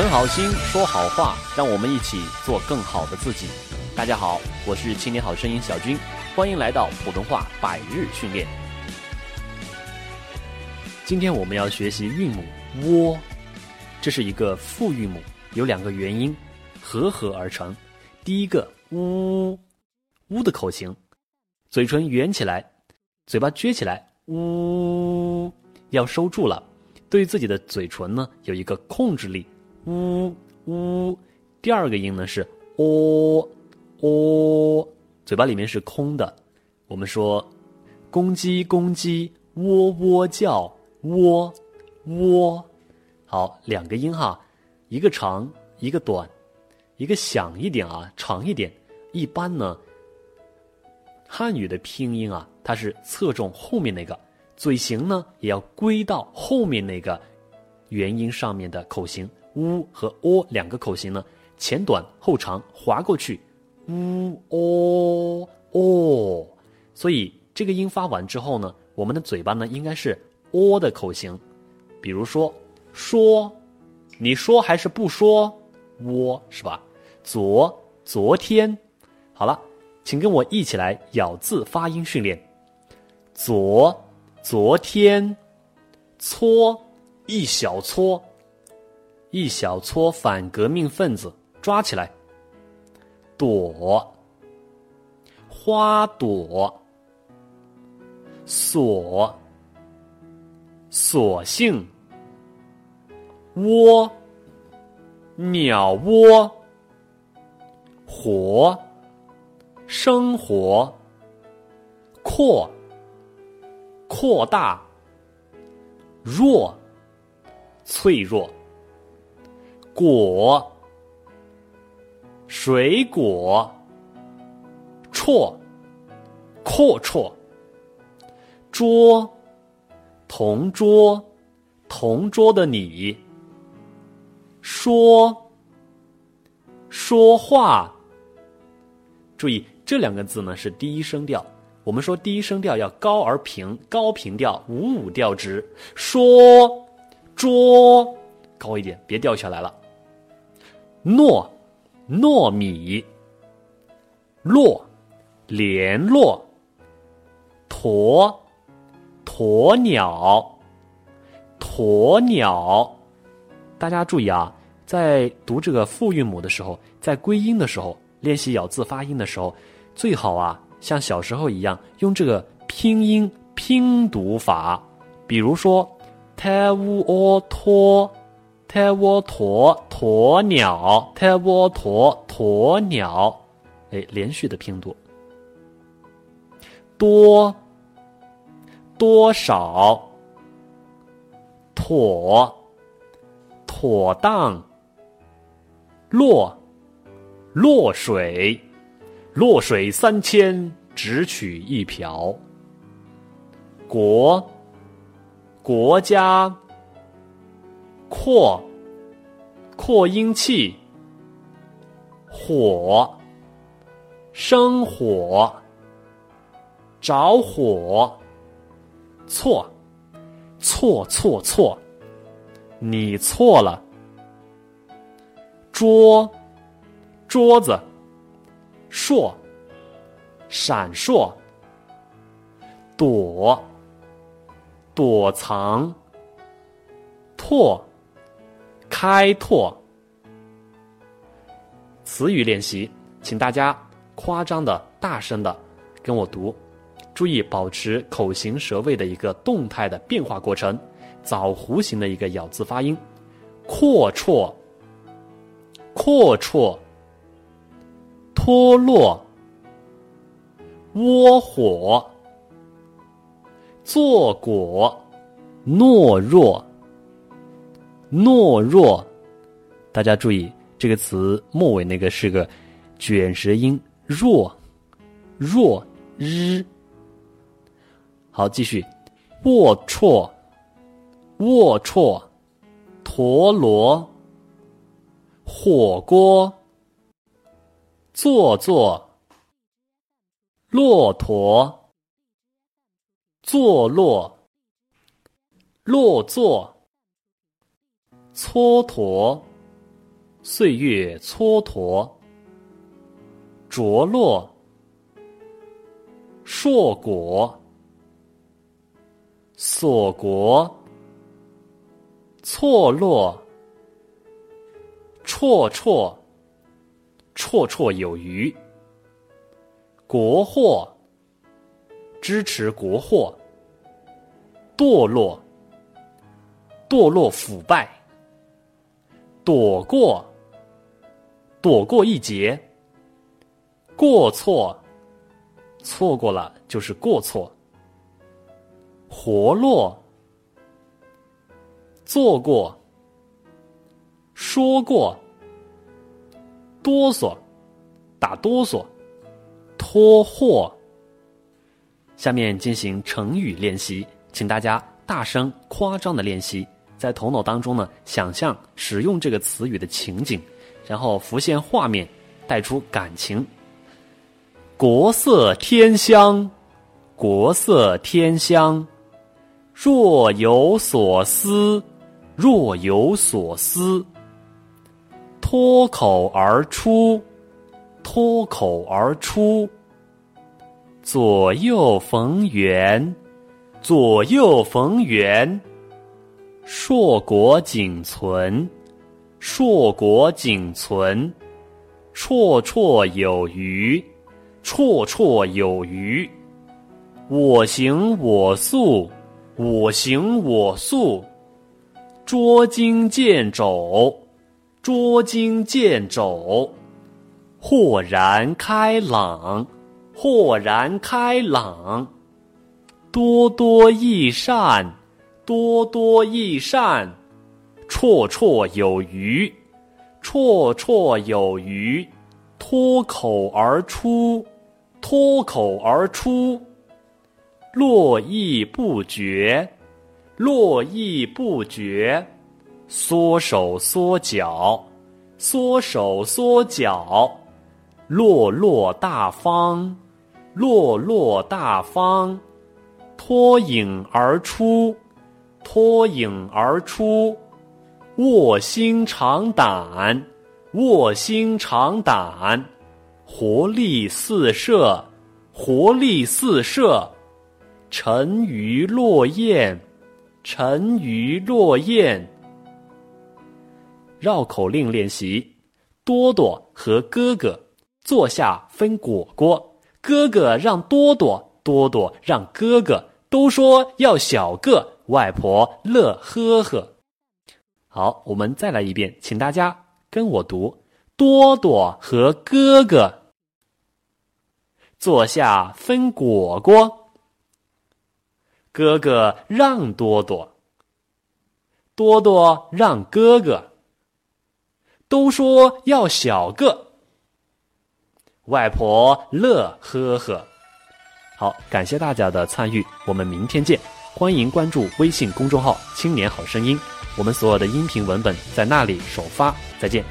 存好心，说好话，让我们一起做更好的自己。大家好，我是青年好声音小军，欢迎来到普通话百日训练。今天我们要学习韵母窝，这是一个复韵母，有两个元音合合而成。第一个呜呜的口型，嘴唇圆起来，嘴巴撅起来，呜要收住了。对自己的嘴唇呢有一个控制力，呜呜。第二个音呢是哦哦，嘴巴里面是空的。我们说公鸡公鸡喔喔叫，喔喔。好，两个音哈，一个长一个短，一个响一点啊，长一点。一般呢，汉语的拼音啊，它是侧重后面那个。嘴型呢，也要归到后面那个元音上面的口型，呜和哦两个口型呢，前短后长划过去，呜哦哦，所以这个音发完之后呢，我们的嘴巴呢应该是哦的口型，比如说说，你说还是不说？喔是吧？昨昨天，好了，请跟我一起来咬字发音训练，昨。昨天，搓一小撮，一小撮反革命分子抓起来。朵，花朵，索，索性，窝，鸟窝，活，生活，扩。扩大，弱，脆弱，果，水果，绰，阔绰，桌，同桌，同桌的你，说，说话，注意这两个字呢是第一声调。我们说第一声调要高而平，高平调五五调直。说，桌，高一点，别掉下来了。糯，糯米。络，联络。鸵，鸵鸟。鸵鸟。大家注意啊，在读这个复韵母的时候，在归音的时候，练习咬字发音的时候，最好啊。像小时候一样，用这个拼音拼读法，比如说“泰乌奥托”，“泰沃托”鸵鸟，“泰沃托”鸵鸟，哎，连续的拼读。多，多少，妥，妥当，落，落水。落水三千，只取一瓢。国，国家。扩，扩音器。火，生火。着火。错，错错错，你错了。桌，桌子。烁，闪烁，躲，躲藏，拓，开拓。词语练习，请大家夸张的、大声的跟我读，注意保持口型舌位的一个动态的变化过程，枣弧形的一个咬字发音，阔绰，阔绰。脱落，窝火，坐果，懦弱，懦弱。大家注意，这个词末尾那个是个卷舌音，弱，弱日。好，继续，龌龊，龌龊，陀螺，火锅。坐坐，骆驼，坐落，落座，蹉跎，岁月蹉跎，着落，硕果，锁国，错落，绰绰，绰绰有余，国货，支持国货，堕落，堕落腐败，躲过。躲过一劫，过错，错过了就是过错。活络，做过，说过，哆嗦，打哆嗦，拖货。下面进行成语练习，请大家大声、夸张的练习，在头脑当中呢，想象使用这个词语的情景。然后浮现画面，带出感情。国色天香，国色天香。若有所思，若有所思。脱口而出，脱口而出。左右逢源，左右逢源。硕果仅存。硕果仅存，绰绰有余，绰绰有余。我行我素，我行我素。捉襟见肘，捉襟见肘。豁然开朗，豁然开朗。多多益善，多多益善。绰绰有余，绰绰有余，脱口而出，脱口而出，络绎不绝，络绎不绝，缩手缩脚，缩手缩脚，落落大方，落落大方，脱颖而出，脱颖而出。卧薪尝胆，卧薪尝胆，活力四射，活力四射，沉鱼落雁，沉鱼落雁。绕口令练习：多多和哥哥坐下分果果，哥哥让多多，多多让哥哥，都说要小个，外婆乐呵呵。好，我们再来一遍，请大家跟我读：多多和哥哥。坐下分果果，哥哥让多多，多多让哥哥，都说要小个，外婆乐呵呵。好，感谢大家的参与，我们明天见，欢迎关注微信公众号“青年好声音”。我们所有的音频文本在那里首发，再见。